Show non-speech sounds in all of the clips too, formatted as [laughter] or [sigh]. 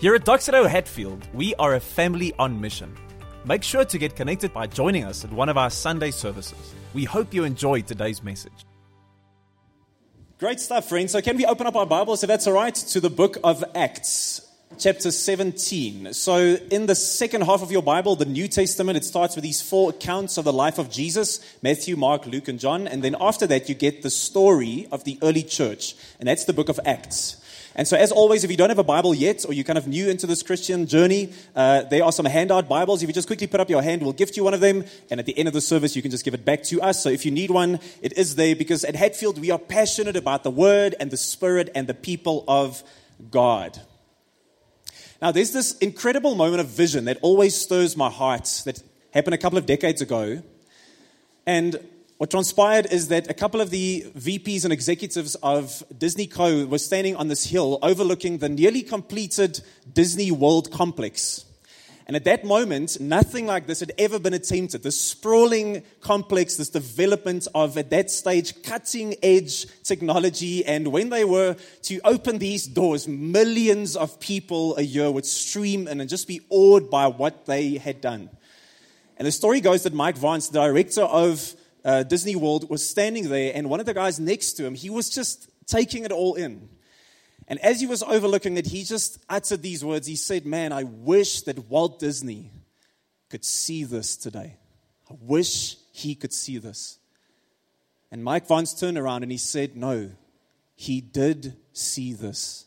Here at Doxa Deo Hatfield, we are a family on mission. Make sure to get connected by joining us at one of our Sunday services. We hope you enjoyed today's message. Great stuff, friends. So, can we open up our Bibles, if that's all right, to the book of Acts, chapter 17. So, in the second half of your Bible, the New Testament, it starts with these four accounts of the life of Jesus Matthew, Mark, Luke, and John. And then after that, you get the story of the early church. And that's the book of Acts. And so, as always, if you don't have a Bible yet, or you're kind of new into this Christian journey, uh, there are some handout Bibles. If you just quickly put up your hand, we'll gift you one of them. And at the end of the service, you can just give it back to us. So, if you need one, it is there because at Hatfield, we are passionate about the Word and the Spirit and the people of God. Now, there's this incredible moment of vision that always stirs my heart that happened a couple of decades ago. And what transpired is that a couple of the VPs and executives of Disney Co. were standing on this hill overlooking the nearly completed Disney World complex. And at that moment, nothing like this had ever been attempted. This sprawling complex, this development of, at that stage, cutting edge technology. And when they were to open these doors, millions of people a year would stream in and just be awed by what they had done. And the story goes that Mike Vance, the director of uh, Disney World, was standing there, and one of the guys next to him, he was just taking it all in. And as he was overlooking it, he just uttered these words. He said, Man, I wish that Walt Disney could see this today. I wish he could see this. And Mike Vance turned around and he said, No, he did see this.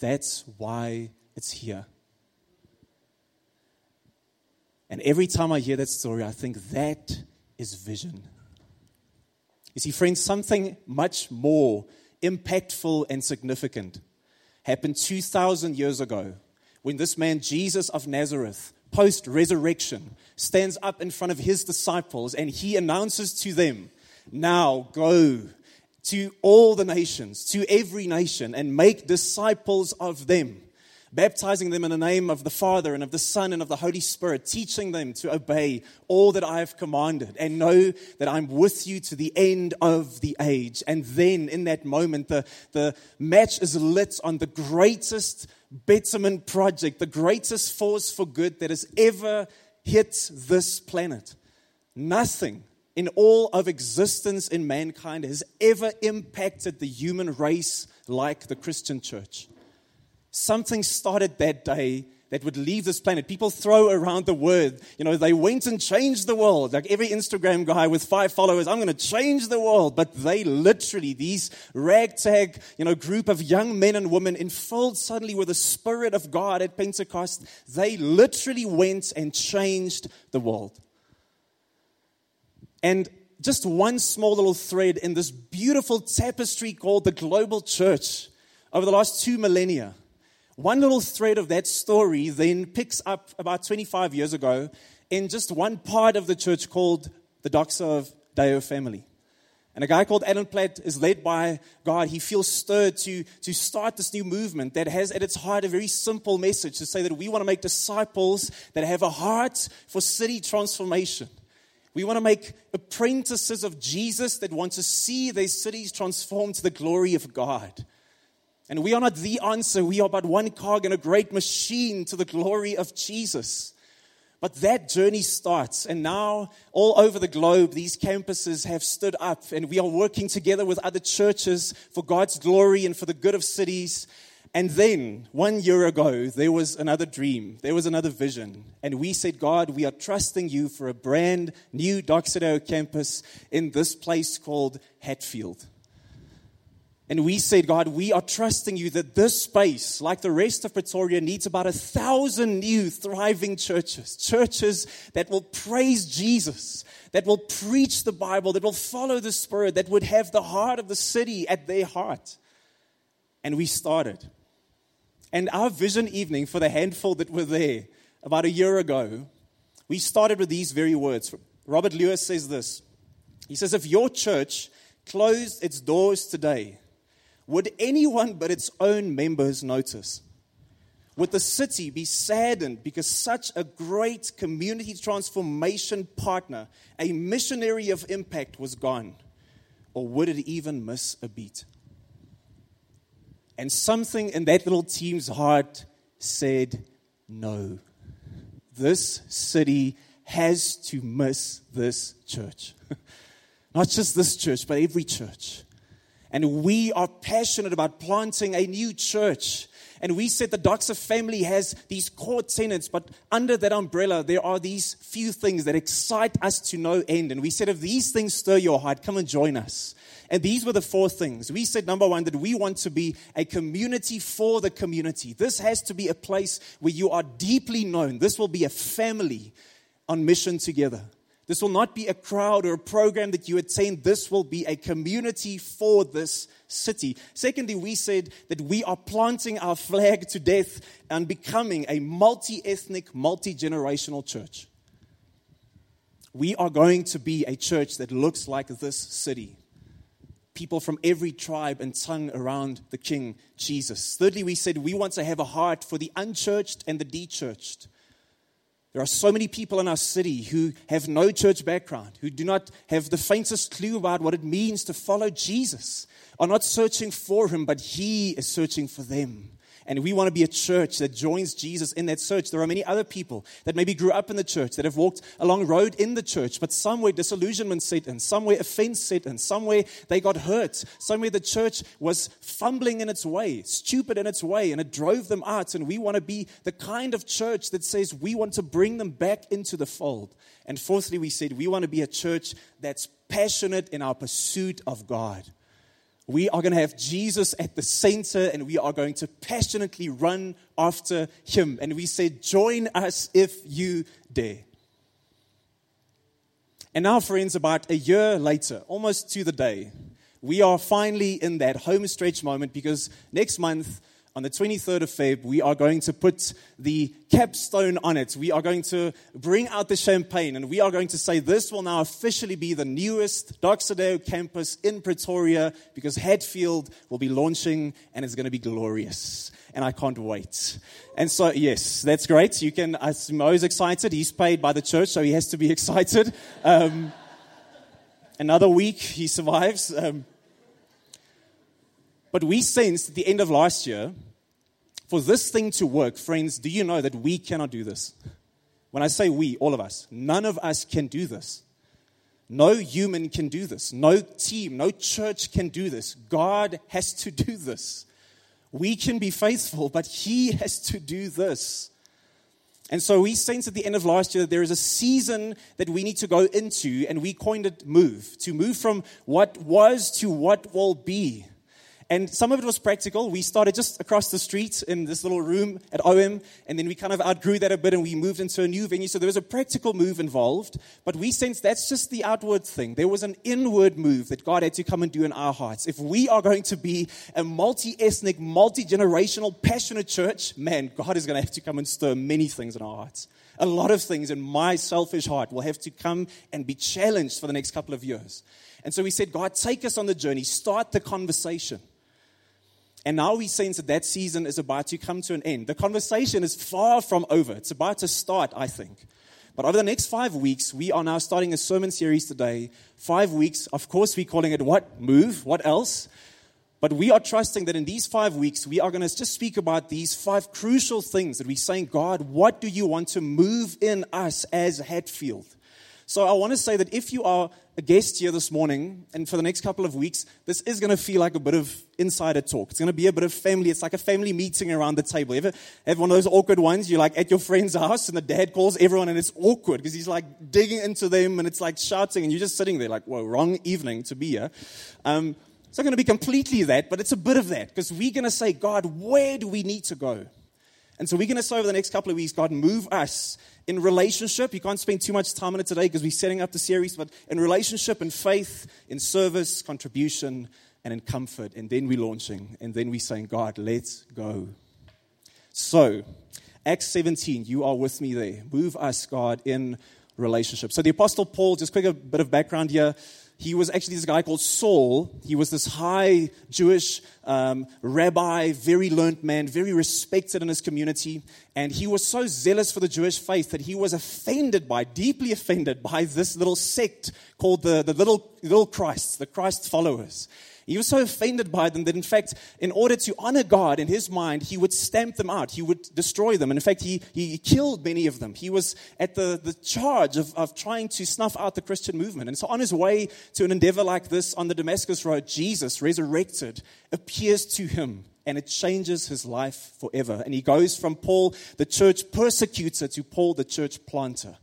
That's why it's here. And every time I hear that story, I think that is vision. You see, friends, something much more impactful and significant happened 2,000 years ago when this man, Jesus of Nazareth, post resurrection, stands up in front of his disciples and he announces to them, Now go to all the nations, to every nation, and make disciples of them baptizing them in the name of the Father and of the Son and of the Holy Spirit, teaching them to obey all that I have commanded, and know that I'm with you to the end of the age. And then in that moment, the, the match is lit on the greatest betterment project, the greatest force for good that has ever hit this planet. Nothing in all of existence in mankind has ever impacted the human race like the Christian church. Something started that day that would leave this planet. People throw around the word, you know, they went and changed the world. Like every Instagram guy with five followers, I'm going to change the world. But they literally, these ragtag, you know, group of young men and women infilled suddenly with the Spirit of God at Pentecost, they literally went and changed the world. And just one small little thread in this beautiful tapestry called the global church over the last two millennia one little thread of that story then picks up about 25 years ago in just one part of the church called the Doxa of Deo family. And a guy called Alan Platt is led by God. He feels stirred to, to start this new movement that has at its heart a very simple message to say that we want to make disciples that have a heart for city transformation. We want to make apprentices of Jesus that want to see their cities transformed to the glory of God. And we are not the answer. We are but one cog in a great machine to the glory of Jesus. But that journey starts. And now, all over the globe, these campuses have stood up, and we are working together with other churches for God's glory and for the good of cities. And then, one year ago, there was another dream, there was another vision. And we said, God, we are trusting you for a brand new Doxa Deo campus in this place called Hatfield. And we said, God, we are trusting you that this space, like the rest of Pretoria, needs about a thousand new thriving churches. Churches that will praise Jesus, that will preach the Bible, that will follow the Spirit, that would have the heart of the city at their heart. And we started. And our vision evening for the handful that were there about a year ago, we started with these very words. Robert Lewis says this He says, If your church closed its doors today, would anyone but its own members notice? Would the city be saddened because such a great community transformation partner, a missionary of impact, was gone? Or would it even miss a beat? And something in that little team's heart said no. This city has to miss this church. [laughs] Not just this church, but every church. And we are passionate about planting a new church. And we said the Doxa family has these core tenets, but under that umbrella, there are these few things that excite us to no end. And we said, if these things stir your heart, come and join us. And these were the four things. We said, number one, that we want to be a community for the community. This has to be a place where you are deeply known. This will be a family on mission together. This will not be a crowd or a program that you attend. This will be a community for this city. Secondly, we said that we are planting our flag to death and becoming a multi ethnic, multi generational church. We are going to be a church that looks like this city people from every tribe and tongue around the King Jesus. Thirdly, we said we want to have a heart for the unchurched and the dechurched. There are so many people in our city who have no church background, who do not have the faintest clue about what it means to follow Jesus, are not searching for him, but he is searching for them. And we want to be a church that joins Jesus in that search. There are many other people that maybe grew up in the church, that have walked along road in the church, but somewhere disillusionment set in, somewhere offense set in, somewhere they got hurt, somewhere the church was fumbling in its way, stupid in its way, and it drove them out. And we want to be the kind of church that says we want to bring them back into the fold. And fourthly, we said we want to be a church that's passionate in our pursuit of God. We are going to have Jesus at the center and we are going to passionately run after him. And we said, Join us if you dare. And now, friends, about a year later, almost to the day, we are finally in that home stretch moment because next month on the 23rd of Feb, we are going to put the capstone on it. We are going to bring out the champagne and we are going to say this will now officially be the newest Doxa Deo campus in Pretoria because Hatfield will be launching and it's going to be glorious. And I can't wait. And so, yes, that's great. You can, I'm always excited. He's paid by the church, so he has to be [laughs] excited. Um, another week, he survives. Um, but we sensed at the end of last year for this thing to work, friends, do you know that we cannot do this? When I say we, all of us, none of us can do this. No human can do this. No team, no church can do this. God has to do this. We can be faithful, but He has to do this. And so we sense at the end of last year that there is a season that we need to go into, and we coined it move to move from what was to what will be. And some of it was practical. We started just across the street in this little room at OM, and then we kind of outgrew that a bit and we moved into a new venue. So there was a practical move involved, but we sensed that's just the outward thing. There was an inward move that God had to come and do in our hearts. If we are going to be a multi ethnic, multi generational, passionate church, man, God is going to have to come and stir many things in our hearts. A lot of things in my selfish heart will have to come and be challenged for the next couple of years. And so we said, God, take us on the journey, start the conversation. And now we sense that that season is about to come to an end. The conversation is far from over. It's about to start, I think. But over the next five weeks, we are now starting a sermon series today. Five weeks, of course, we're calling it What? Move. What else? But we are trusting that in these five weeks, we are going to just speak about these five crucial things that we're saying, God, what do you want to move in us as Hatfield? So I want to say that if you are a guest here this morning and for the next couple of weeks, this is going to feel like a bit of insider talk. It's going to be a bit of family. It's like a family meeting around the table. Ever have one of those awkward ones? You're like at your friend's house and the dad calls everyone and it's awkward because he's like digging into them and it's like shouting and you're just sitting there like, whoa, wrong evening to be here. Um, it's not going to be completely that, but it's a bit of that because we're going to say, God, where do we need to go? And so we're going to say over the next couple of weeks, God, move us in relationship. You can't spend too much time on it today because we're setting up the series, but in relationship, in faith, in service, contribution, and in comfort. And then we're launching, and then we're saying, God, let's go. So, Acts 17, you are with me there. Move us, God, in relationship. So the Apostle Paul, just quick a bit of background here he was actually this guy called Saul. He was this high Jewish um, rabbi, very learned man, very respected in his community. And he was so zealous for the Jewish faith that he was offended by, deeply offended by this little sect called the, the little, little Christs, the Christ followers. He was so offended by them that, in fact, in order to honor God in his mind, he would stamp them out. He would destroy them. And in fact, he, he killed many of them. He was at the, the charge of, of trying to snuff out the Christian movement. And so, on his way to an endeavor like this on the Damascus Road, Jesus, resurrected, appears to him and it changes his life forever. And he goes from Paul, the church persecutor, to Paul, the church planter.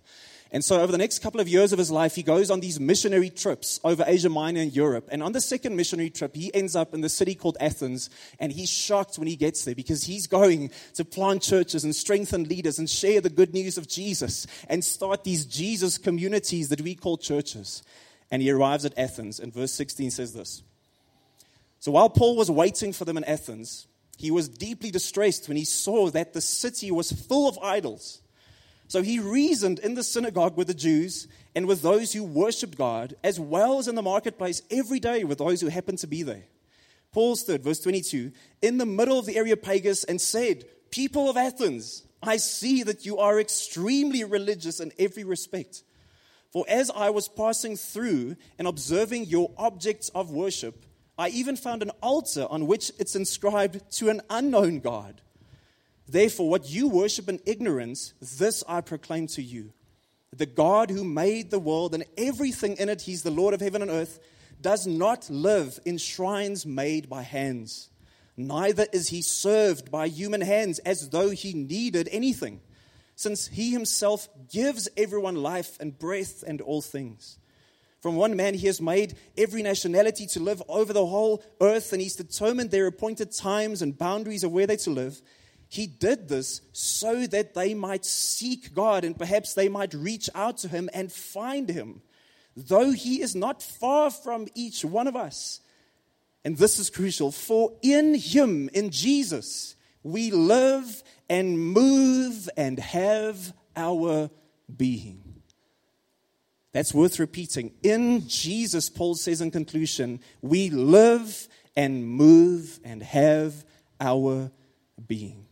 And so, over the next couple of years of his life, he goes on these missionary trips over Asia Minor and Europe. And on the second missionary trip, he ends up in the city called Athens. And he's shocked when he gets there because he's going to plant churches and strengthen leaders and share the good news of Jesus and start these Jesus communities that we call churches. And he arrives at Athens. And verse 16 says this So, while Paul was waiting for them in Athens, he was deeply distressed when he saw that the city was full of idols. So he reasoned in the synagogue with the Jews and with those who worshiped God, as well as in the marketplace every day with those who happened to be there. Paul stood, verse 22, in the middle of the Areopagus and said, People of Athens, I see that you are extremely religious in every respect. For as I was passing through and observing your objects of worship, I even found an altar on which it's inscribed to an unknown God. Therefore, what you worship in ignorance, this I proclaim to you. The God who made the world and everything in it, He's the Lord of heaven and earth, does not live in shrines made by hands. Neither is He served by human hands as though He needed anything, since He Himself gives everyone life and breath and all things. From one man, he has made every nationality to live over the whole earth, and he's determined their appointed times and boundaries of where they're to live. He did this so that they might seek God and perhaps they might reach out to Him and find Him, though He is not far from each one of us. And this is crucial, for in Him, in Jesus, we live and move and have our being. That's worth repeating. In Jesus, Paul says in conclusion, we live and move and have our being.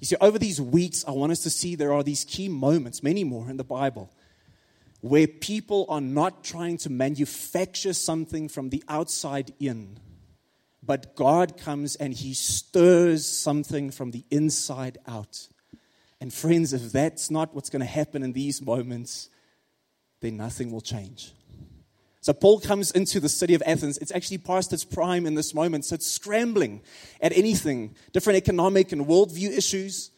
You see, over these weeks, I want us to see there are these key moments, many more in the Bible, where people are not trying to manufacture something from the outside in, but God comes and He stirs something from the inside out. And friends, if that's not what's going to happen in these moments, then nothing will change. So Paul comes into the city of Athens. It's actually past its prime in this moment. So it's scrambling at anything, different economic and worldview issues.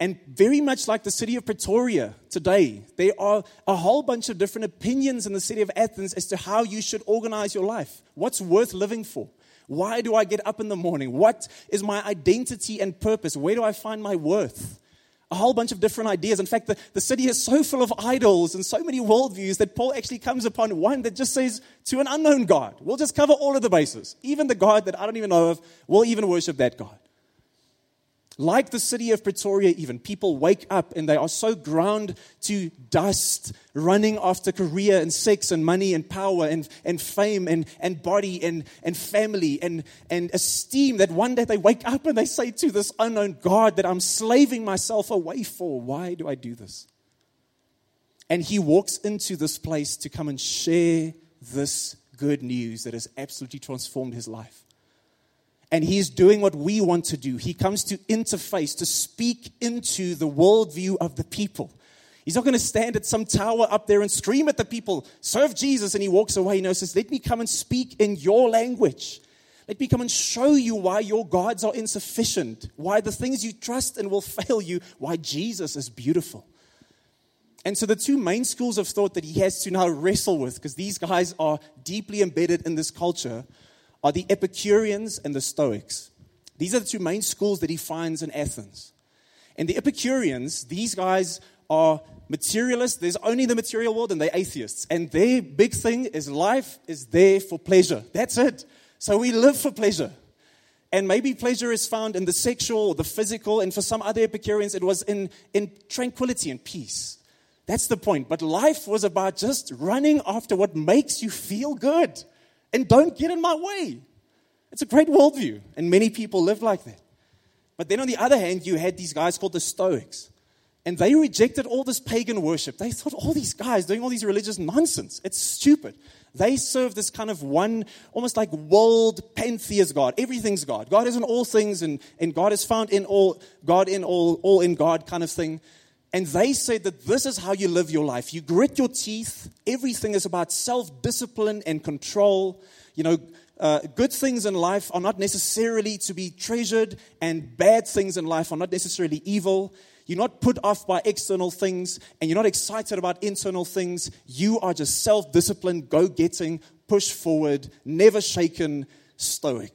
And very much like the city of Pretoria today, there are a whole bunch of different opinions in the city of Athens as to how you should organize your life. What's worth living for? Why do I get up in the morning? What is my identity and purpose? Where do I find my worth? A whole bunch of different ideas. In fact, the, the city is so full of idols and so many worldviews that Paul actually comes upon one that just says to an unknown God. We'll just cover all of the bases. Even the God that I don't even know of, we'll even worship that God. Like the city of Pretoria, even, people wake up and they are so ground to dust, running after career and sex and money and power and, and fame and, and body and, and family and, and esteem that one day they wake up and they say to this unknown God that I'm slaving myself away for. Why do I do this? And he walks into this place to come and share this good news that has absolutely transformed his life. And he's doing what we want to do. He comes to interface, to speak into the worldview of the people. He's not going to stand at some tower up there and scream at the people, serve Jesus, and he walks away. No, says, Let me come and speak in your language. Let me come and show you why your gods are insufficient, why the things you trust in will fail you, why Jesus is beautiful. And so, the two main schools of thought that he has to now wrestle with, because these guys are deeply embedded in this culture, are the Epicureans and the Stoics. These are the two main schools that he finds in Athens. And the Epicureans, these guys are materialists. There's only the material world and they're atheists. And their big thing is life is there for pleasure. That's it. So we live for pleasure. And maybe pleasure is found in the sexual the physical. And for some other Epicureans, it was in, in tranquility and peace. That's the point. But life was about just running after what makes you feel good and don't get in my way. It's a great worldview, and many people live like that. But then on the other hand, you had these guys called the Stoics. And they rejected all this pagan worship. They thought all these guys doing all these religious nonsense. It's stupid. They serve this kind of one, almost like world pantheist God. Everything's God. God is in all things, and, and God is found in all, God in all, all in God kind of thing. And they said that this is how you live your life. You grit your teeth. Everything is about self discipline and control. You know, uh, good things in life are not necessarily to be treasured, and bad things in life are not necessarily evil. You're not put off by external things and you're not excited about internal things. You are just self disciplined, go getting, push forward, never shaken, stoic.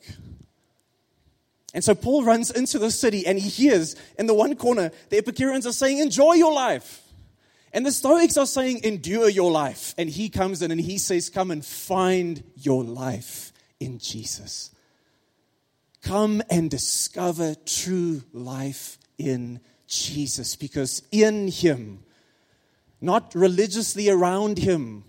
And so Paul runs into the city and he hears in the one corner the Epicureans are saying, Enjoy your life. And the Stoics are saying, Endure your life. And he comes in and he says, Come and find your life in Jesus. Come and discover true life in Jesus because in him, not religiously around him,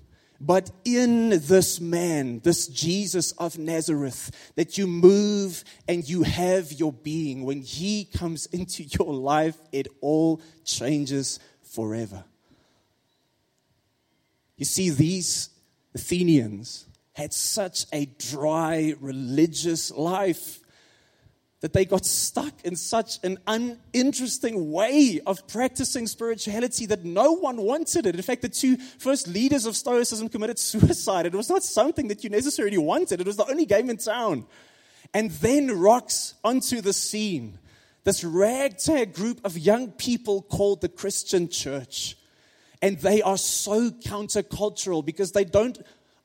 but in this man, this Jesus of Nazareth, that you move and you have your being. When he comes into [laughs] your life, it all changes forever. You see, these Athenians had such a dry religious life that they got stuck in such an uninteresting way of practicing spirituality that no one wanted it. In fact, the two first leaders of Stoicism committed [laughs] suicide. It was not something that you necessarily wanted, it was the only game in town. And then rocks onto the scene this ragtag group of young people called the Christian church. And they are so countercultural because they don't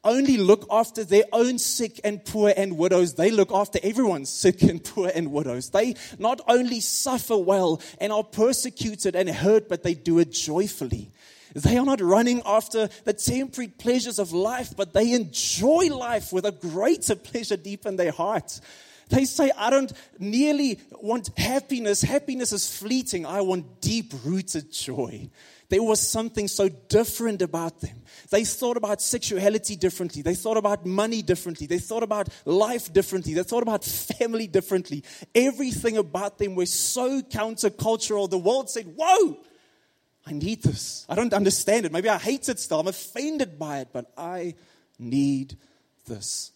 only look after their own sick and poor and widows, they look after everyone's sick and poor and widows. They not only suffer well and are persecuted and hurt, but they do it joyfully. They are not running after the temporary pleasures of life, but they enjoy life with a greater pleasure deep in their hearts. They say, I don't nearly want happiness. Happiness is fleeting. I want deep rooted joy. There was something so different about them. They thought about sexuality differently. They thought about money differently. They thought about life differently. They thought about family differently. Everything about them was so countercultural. The world said, Whoa, I need this. I don't understand it. Maybe I hate it still. I'm offended by it, but I need this.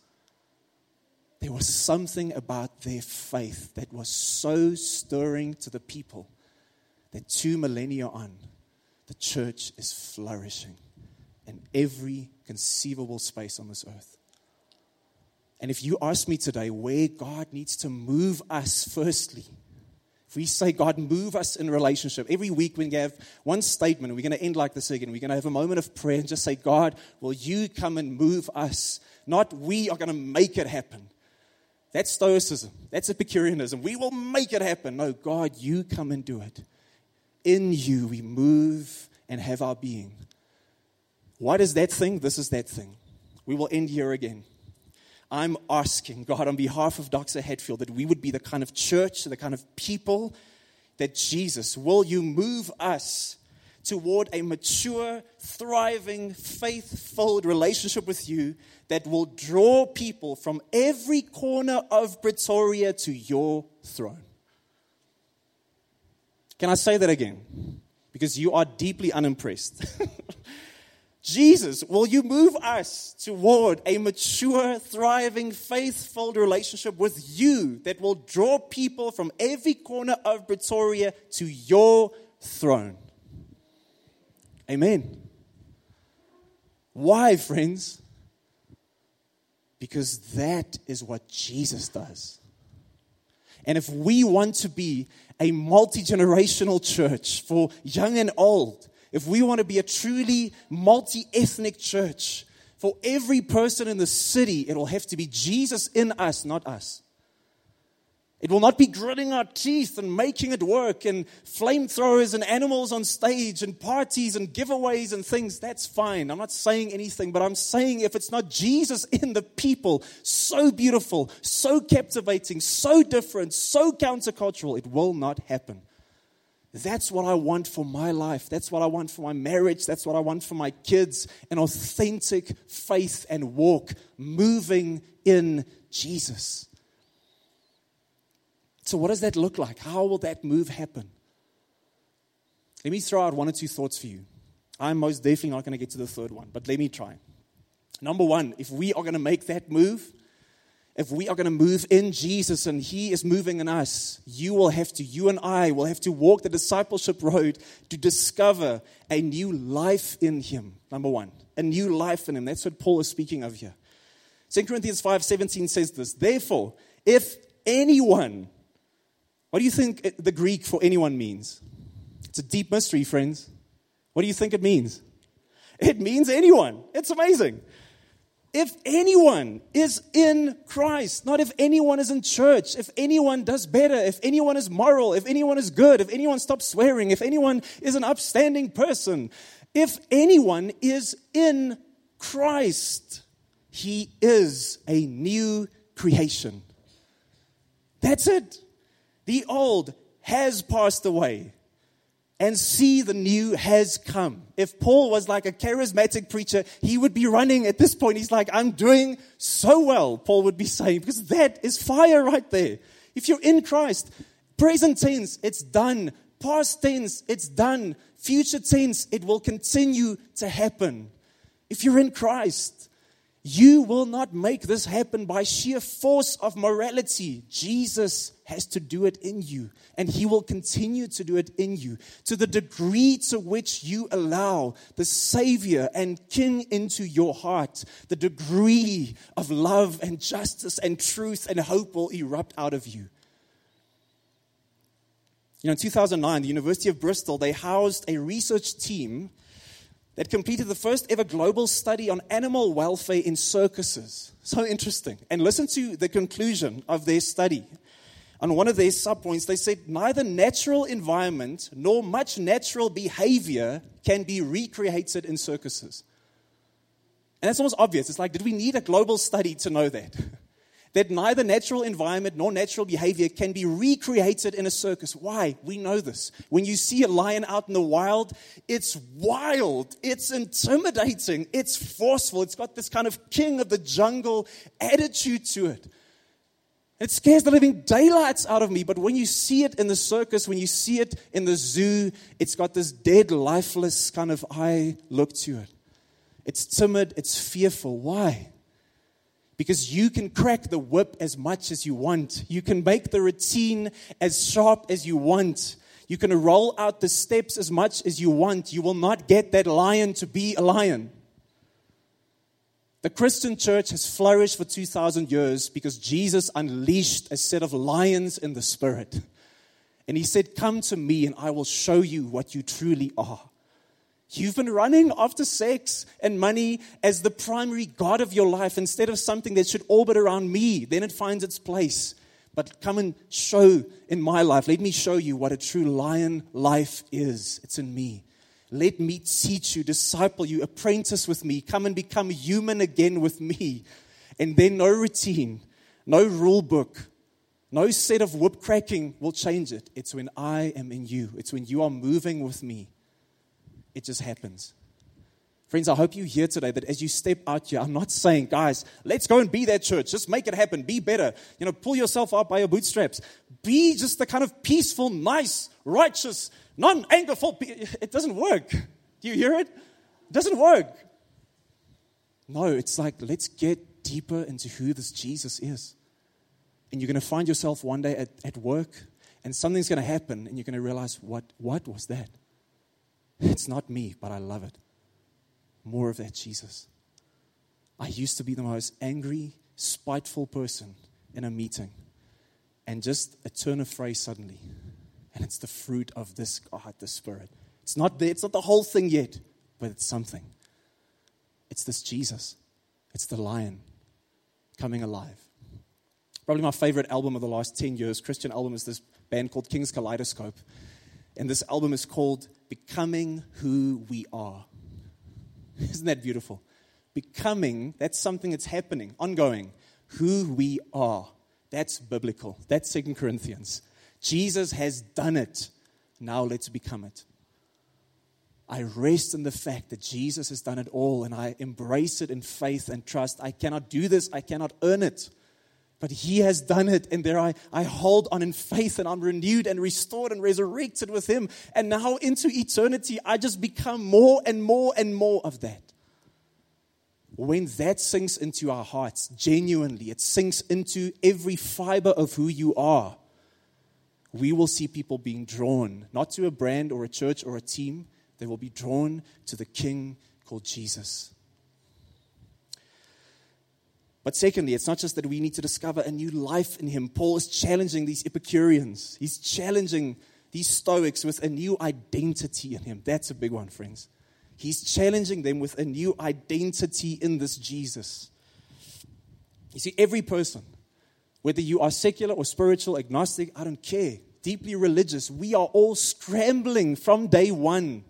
There was something about their faith that was so stirring to the people that two millennia on, the church is flourishing in every conceivable space on this earth. And if you ask me today where God needs to move us, firstly, if we say, God, move us in relationship, every week we have one statement, we're going to end like this again. We're going to have a moment of prayer and just say, God, will you come and move us? Not we are going to make it happen. That's Stoicism. That's Epicureanism. We will make it happen. No, God, you come and do it. In you, we move and have our being. What is that thing? This is that thing. We will end here again. I'm asking God on behalf of Dr. Hatfield that we would be the kind of church, the kind of people that Jesus, will you move us toward a mature, thriving, faith filled relationship with you that will draw people from every corner of Pretoria to your throne? Can I say that again? Because you are deeply unimpressed. [laughs] Jesus, will you move us toward a mature, thriving, faith-filled relationship with you that will draw people from every corner of Pretoria to your throne? Amen. Why, friends? Because that is what Jesus does. And if we want to be a multi generational church for young and old, if we want to be a truly multi ethnic church, for every person in the city, it will have to be Jesus in us, not us. It will not be gritting our teeth and making it work and flamethrowers and animals on stage and parties and giveaways and things. That's fine. I'm not saying anything, but I'm saying if it's not Jesus in the people, so beautiful, so captivating, so different, so countercultural, it will not happen. That's what I want for my life. That's what I want for my marriage. That's what I want for my kids an authentic faith and walk, moving in Jesus. So, what does that look like? How will that move happen? Let me throw out one or two thoughts for you. I'm most definitely not going to get to the third one, but let me try. Number one, if we are going to make that move, if we are going to move in Jesus and He is moving in us, you will have to, you and I will have to walk the discipleship road to discover a new life in Him. Number one, a new life in Him. That's what Paul is speaking of here. 2 Corinthians 5 17 says this Therefore, if anyone, what do you think the Greek for anyone means? It's a deep mystery, friends. What do you think it means? It means anyone. It's amazing. If anyone is in Christ, not if anyone is in church, if anyone does better, if anyone is moral, if anyone is good, if anyone stops swearing, if anyone is an upstanding person, if anyone is in Christ, he is a new creation. That's it. The old has passed away and see the new has come. If Paul was like a charismatic preacher, he would be running at this point. He's like, I'm doing so well, Paul would be saying, because that is fire right there. If you're in Christ, present tense, it's done. Past tense, it's done. Future tense, it will continue to happen. If you're in Christ, you will not make this happen by sheer force of morality. Jesus has to do it in you, and He will continue to do it in you to the degree to which you allow the Savior and King into your heart. The degree of love and justice and truth and hope will erupt out of you. You know, in 2009, the University of Bristol, they housed a research team that completed the first ever global study on animal welfare in circuses. So interesting. And listen to the conclusion of their study. On one of their subpoints, they said neither natural environment nor much natural behavior can be recreated in circuses. And that's almost obvious. It's like, did we need a global study to know that? [laughs] that neither natural environment nor natural behavior can be recreated in a circus. Why? We know this. When you see a lion out in the wild, it's wild, it's intimidating, it's forceful, it's got this kind of king of the jungle attitude to it. It scares the living daylights out of me, but when you see it in the circus, when you see it in the zoo, it's got this dead, lifeless kind of eye look to it. It's timid, it's fearful. Why? Because you can crack the whip as much as you want. You can make the routine as sharp as you want. You can roll out the steps as much as you want. You will not get that lion to be a lion. The Christian church has flourished for 2,000 years because Jesus unleashed a set of lions in the spirit. And he said, Come to me and I will show you what you truly are. You've been running after sex and money as the primary God of your life instead of something that should orbit around me. Then it finds its place. But come and show in my life. Let me show you what a true lion life is. It's in me. Let me teach you, disciple you, apprentice with me. Come and become human again with me. And then no routine, no rule book, no set of whip cracking will change it. It's when I am in you, it's when you are moving with me it just happens. Friends, I hope you hear today that as you step out here, I'm not [laughs] saying, guys, let's go and be that church. Just make it happen. Be better. You know, pull yourself up by your bootstraps. Be just the kind of peaceful, nice, righteous, non angerful. [laughs] It doesn't work. Do you hear it? It doesn't work. No, it's like, let's get deeper into who this Jesus is. And you're going to find yourself one day at, at work, and something's going to happen, and you're going to realize, what, what was that? It's not me, but I love it. More of that Jesus. I used to be the most angry, spiteful person in a meeting. And just a turn of phrase suddenly. And it's the fruit of this God, the Spirit. It's not there, it's not the whole thing yet, but it's something. It's this Jesus. It's the lion coming alive. Probably my favorite album of the last 10 years, Christian album, is this band called King's Kaleidoscope. And this album is called Becoming Who We Are. [laughs] Isn't that beautiful? Becoming, that's something that's happening, ongoing. Who we are. That's biblical. That's Second Corinthians. Jesus has done it. Now let's become it. I rest in the fact that Jesus has done it all and I embrace it in faith and trust. I cannot do this, I cannot earn it. But he has done it, and there I, I hold on in faith, and I'm renewed and restored and resurrected with him. And now into eternity, I just become more and more and more of that. When that sinks into our hearts, genuinely, it sinks into every fiber of who you are, we will see people being drawn, not to a brand or a church or a team, they will be drawn to the King called Jesus. But secondly, it's not just that we need to discover a new life in Him. Paul is challenging these Epicureans, he's challenging these Stoics with a new identity in Him. That's a big one, friends. He's challenging them with a new identity in this Jesus. You see, every person, whether you are secular or spiritual, agnostic, I don't care, deeply religious, we are all scrambling from day one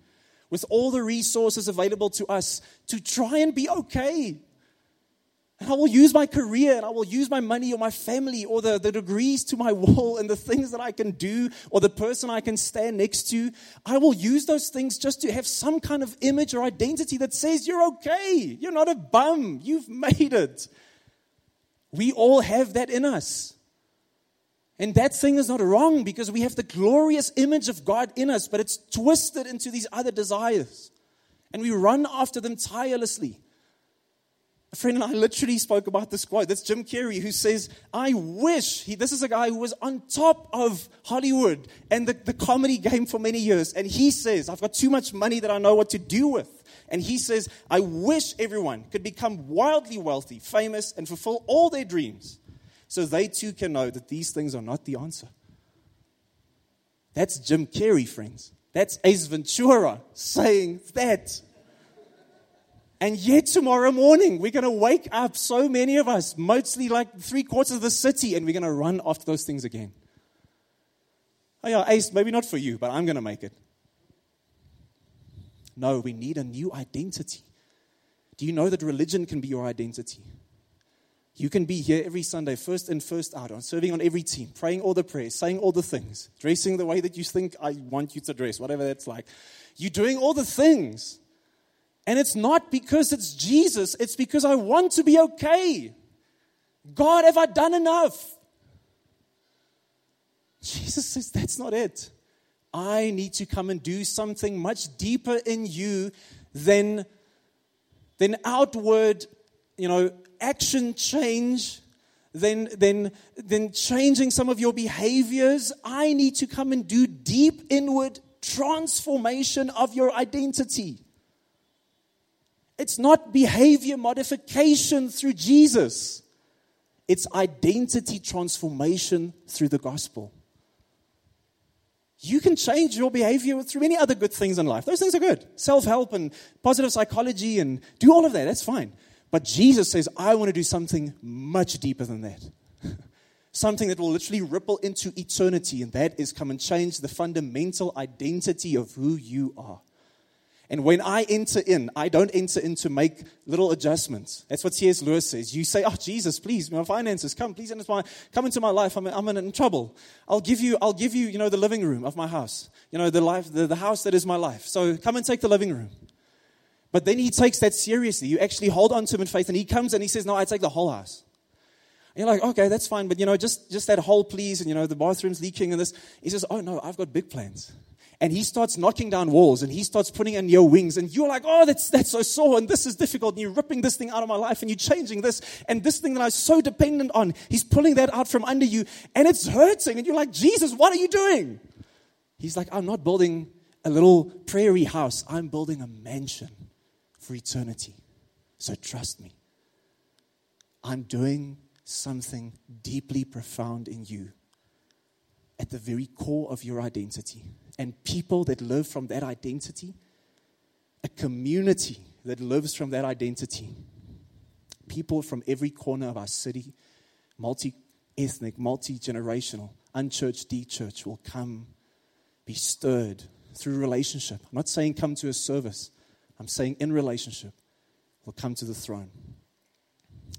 with all the resources available to us to try and be okay and I will use my career and I will use my money or my family or the, the degrees to my [laughs] wall and the things that I can do or the person I can stand next to. I will use those things just to have some kind of image or identity that says you're okay. You're not a bum. You've [laughs] made it. We all have that in us. And that thing is not wrong because we have the glorious image of God in us, but it's twisted into these other desires. And we run after them tirelessly. A friend and I literally spoke about this quote. That's Jim Carrey, who says, I wish, he, this is a guy who was on top of Hollywood and the, the comedy game for many years. And he says, I've got too much money that I know what to do with. And he says, I wish everyone could become wildly wealthy, famous, and fulfill all their dreams so they too can know that these things are not the answer. That's Jim Carrey, friends. That's Ace Ventura saying that. And yet, tomorrow morning, we're going to wake up, so many of us, mostly like three quarters of the city, and we're going to run after those things again. Oh, yeah, Ace, maybe not for you, but I'm going to make it. No, we need a new identity. Do you know that religion can be your identity? You can be here every Sunday, first in, first out, on serving on every team, praying all the prayers, saying all the things, dressing the way that you think I want you to dress, whatever that's like. You're doing all the things. And it's not because it's Jesus, it's because I want to be okay. God, have I done enough? Jesus says that's not it. I need to come and do something much deeper in you than, than outward, you know, action change, than, than, than changing some of your behaviors. I need to come and do deep inward transformation of your identity. It's not behavior modification through Jesus, it's identity transformation through the gospel. You can change your behavior through many other good things in life. Those things are good. Self help and positive psychology and do all of that. That's fine. But Jesus says, I want to do something much deeper than that. [laughs] something that will literally ripple into eternity, and that is come and change the fundamental identity of who you are. And when I enter in, I don't enter in to make little adjustments. That's what C.S. Lewis says. You say, Oh, Jesus, please, my finances, come, please into my, come into my life. I'm, I'm in trouble. I'll give you, I'll give you, you know, the living room of my house. You know, the life, the, the house that is my life. So come and take the living room. But then he takes that seriously. You actually hold on to him in faith, and he comes and he says, No, I take the whole house. And you're like, okay, that's fine, but you know, just, just that hole, please, and you know, the bathroom's leaking and this. He says, Oh no, I've got big plans and he starts knocking down walls and he starts putting in your wings and you're like, oh, that's, that's so sore and this is difficult and you're ripping this thing out of my life and you're changing this and this thing that I was so dependent on, he's pulling that out from under you and it's hurting and you're like, Jesus, what are you doing? He's like, I'm not building a little prairie house. I'm building a mansion for eternity. So trust me. I'm doing something deeply profound in you at the very core of your identity and people that live from that identity, a community that lives from that identity. People from every corner of our city, multi ethnic, multi generational, unchurched, de church will come, be stirred through relationship. I'm not saying come to a service, I'm saying in relationship will come to the throne.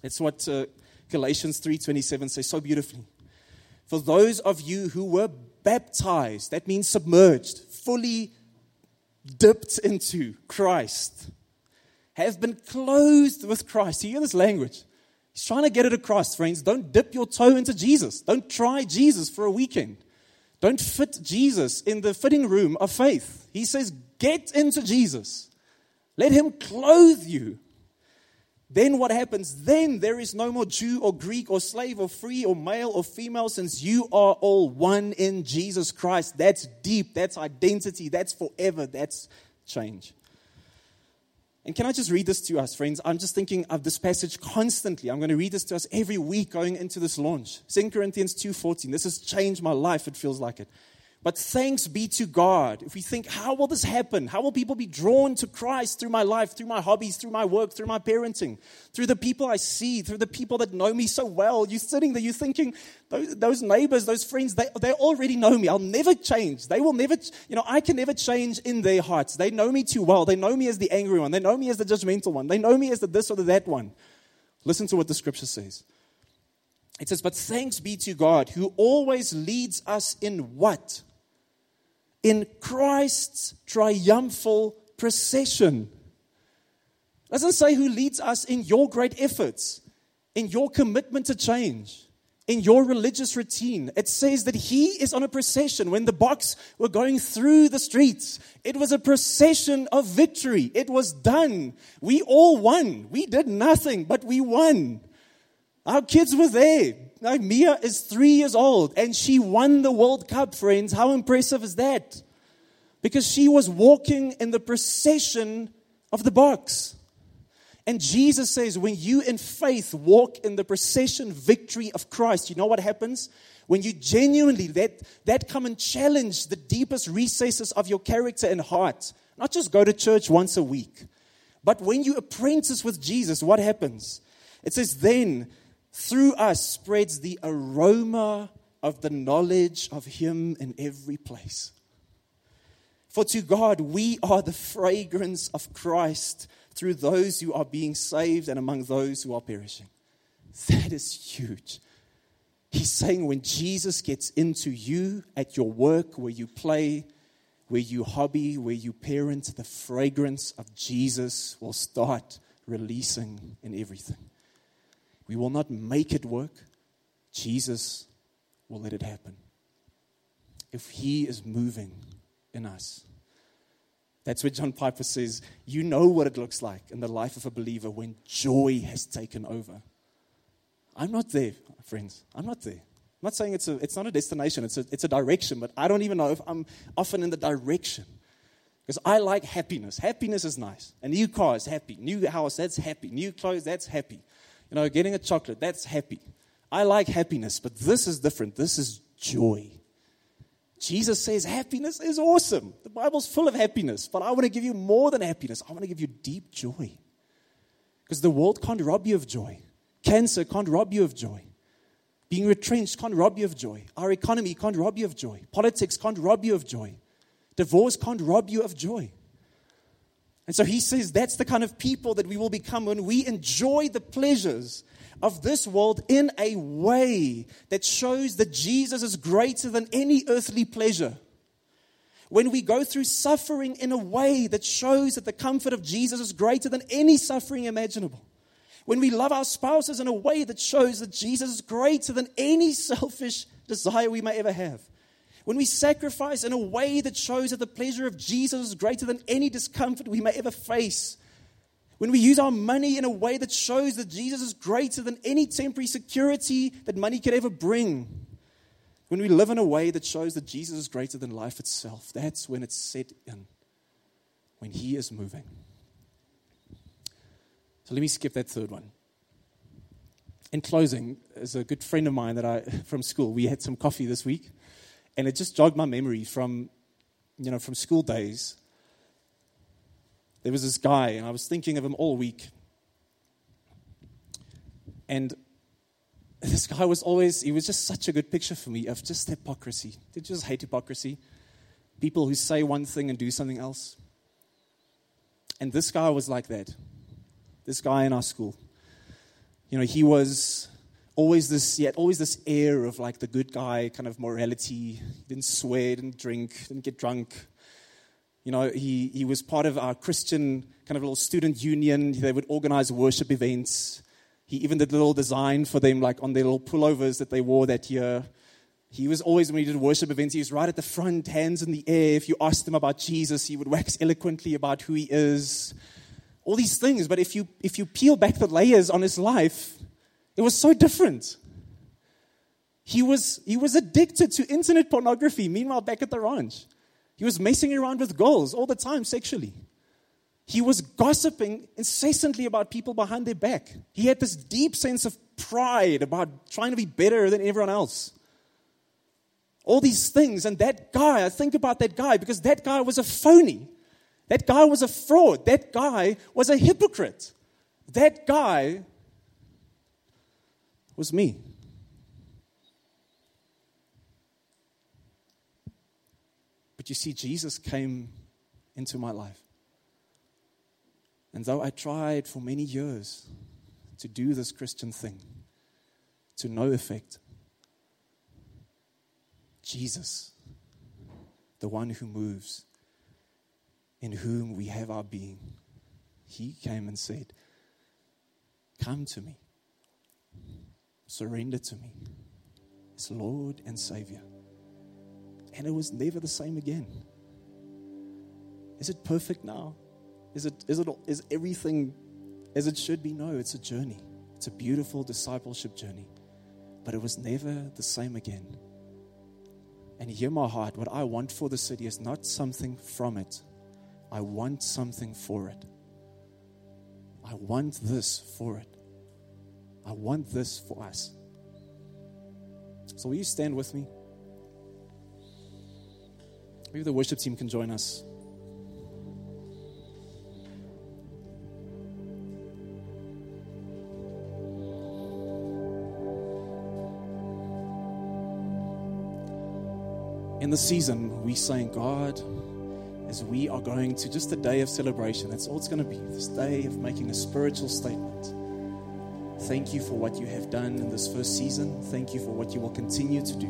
That's what uh, Galatians 3:27 says so beautifully. For those of you who were baptized, that means submerged, fully dipped into Christ, have been clothed with Christ. You hear this language? He's trying to get it across, friends. Don't dip your toe into Jesus. Don't try Jesus for a weekend. Don't fit Jesus in the fitting room of faith. He says, get into Jesus. Let him clothe you. Then what happens? Then there is no more Jew or Greek or slave or free or male or female, since you are all one in Jesus Christ. That's deep. That's identity. That's forever. That's change. And can I just read this to us, friends? I'm just thinking of this passage constantly. I'm going to read this to us every week going into this launch. 2 Corinthians 2:14. This has changed my life, it feels like it. But thanks be to God. If we think, how will this happen? How will people be drawn to Christ through my life, through my hobbies, through my work, through my parenting, through the people I see, through the people that know me so well? You're sitting there, you're thinking, those, those neighbors, those friends, they, they already know me. I'll never change. They will never, you know, I can never change in their hearts. They know me too well. They know me as the angry one. They know me as the judgmental one. They know me as the this or the that one. Listen to what the scripture says. It says, But thanks be to God who always leads us in what? In Christ's triumphal procession. Doesn't say who leads us in your great efforts, in your commitment to change, in your religious routine. It says that he is on a procession. When the Boks were going through the streets, it was a procession of victory. It was done. We all won. We did nothing, but we won. Our kids were there. Now, Mia is three years old and she won the World Cup, friends. How impressive is that? Because she was walking in the procession of the Boks. And Jesus says, when you in faith walk in the procession victory of Christ, you know what happens? When you genuinely let that come and challenge the deepest recesses of your character and heart, not just go to church once a week, but when you apprentice with Jesus, what happens? It says, then through us spreads the aroma of the knowledge of Him in every place. For to God, we are the fragrance of Christ through those who are being saved and among those who are perishing. That is huge. He's saying when Jesus gets into you at your work, where you play, where you hobby, where you parent, the fragrance of Jesus will start releasing in everything. We will not make it work. Jesus will let it happen. If He is moving in us. That's what John Piper says. You know what it looks like in the life of a believer when joy has taken over. I'm not there, friends. I'm not there. I'm not saying it's, a, it's not a destination, it's a, it's a direction, but I don't even know if I'm often in the direction. Because I like happiness. Happiness is nice. A new car is happy. New house, that's happy. New clothes, that's happy. You know, getting a chocolate, that's happy. I like happiness, but this is different. This is joy. Jesus says happiness is awesome. The Bible's full of happiness, but I want to give you more than happiness. I want to give you deep joy. Because the world can't rob you of joy. Cancer can't rob you of joy. Being retrenched can't rob you of joy. Our economy can't rob you of joy. Politics can't rob you of joy. Divorce can't rob you of joy. And so he says that's the kind of people that we will become when we enjoy the pleasures of this world in a way that shows that Jesus is greater than any earthly pleasure. When we go through suffering in a way that shows that the comfort of Jesus is greater than any suffering imaginable. When we love our spouses in a way that shows that Jesus is greater than any selfish desire we may ever have when we sacrifice in a way that shows that the pleasure of Jesus is greater than any discomfort we may ever face, when we use our money in a way that shows that Jesus is greater than any temporary security that money could ever bring, when we live in a way that shows that Jesus is greater than life itself, that's when it's set in, when He is moving. So let me skip that third one. In closing, as a good friend of mine that I [laughs] from school, we had some coffee this week. And it just jogged my memory from, you know, from school days. There was this guy, and I was thinking of him all week. And this guy was always, he was just such a good picture for me of just hypocrisy. Did you just hate hypocrisy? People who say one thing and do something else. And this guy was like that. This guy in our school. You know, he was always this, had always this air of like the good guy kind of morality. Didn't swear, didn't drink, didn't get drunk. You know, he, he was part of our Christian kind of little student union. They would organize worship events. He even did a little design for them, like on their little pullovers that they wore that year. He was always, when he did worship events, he was right at the front, hands in the air. If you asked him about Jesus, he would wax eloquently about who he is. All these things. But if you, if you peel back the layers on his life, it was so different. He was, he was addicted to internet pornography, meanwhile, back at the ranch. He was messing around with girls all the time sexually. He was gossiping incessantly about people behind their back. He had this deep sense of pride about trying to be better than everyone else. All these things. And that guy, I think about that guy because that guy was a phony. That guy was a fraud. That guy was a hypocrite. That guy was me. But you see, Jesus came into my life. And though I tried for many years to do this Christian thing, to no effect, Jesus, the one who moves, in whom we have our being, he came and said, Come to me, surrender to me as Lord and Savior. And it was never the same again. Is it perfect now? Is, it, is, it, is everything as it should be? No, it's a journey. It's a beautiful discipleship journey. But it was never the same again. And hear my heart. What I want for the city is not something from it, I want something for it. I want this for it. I want this for us. So, will you stand with me? Maybe the worship team can join us. in the season, we saying, God, as we are going to just a day of celebration, that's all it's going to be this day of making a spiritual statement. Thank you for what you have done in this first season. Thank you for what you will continue to do.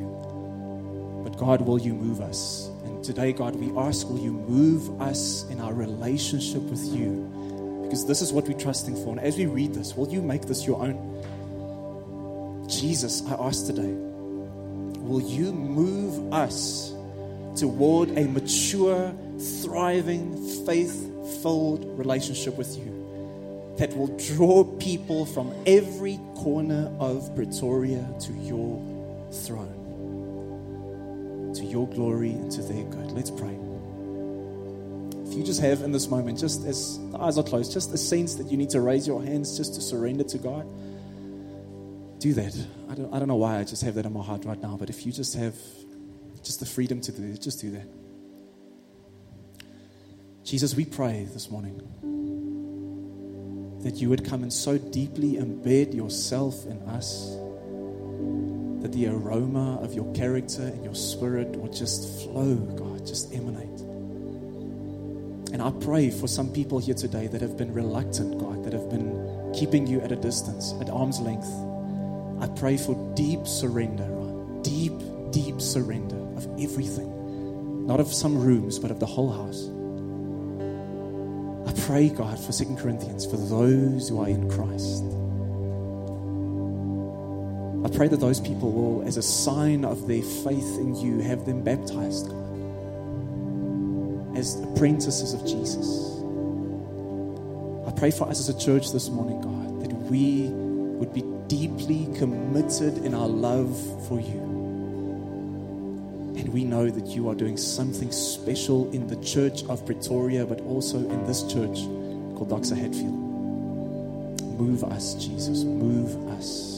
But God, will you move us? And today, God, we ask, will you move us in our relationship with you? Because this is what we're trusting for. And as we read this, will you make this your own? Jesus, I ask today will you move us toward a mature, thriving, faith filled relationship with you that will draw people from every corner of Pretoria to your throne, to your glory and to their good. Let's pray. If you just have in this moment, just as the eyes are closed, just a sense that you need to raise your hands just to surrender to God do that. I don't, I don't know why I just have that in my heart right now, but if you just have just the freedom to do it, just do that. Jesus, we pray this morning that you would come and so deeply embed yourself in us that the aroma of your character and your spirit would just flow, God, just emanate. And I pray for some people here today that have been reluctant, God, that have been keeping you at a distance, at arm's length I pray for deep surrender, right? Deep, deep surrender of everything. Not of some rooms, but of the whole house. Pray, God, for Second Corinthians, for those who are in Christ. I pray that those people will, as a sign of their faith in you, have them baptized, God, as apprentices of Jesus. I pray for us as a church this morning, God, that we would be deeply committed in our love for you. We know that you are doing something special in the church of Pretoria, but also in this church called Doxa Hatfield. Move us, Jesus. Move us.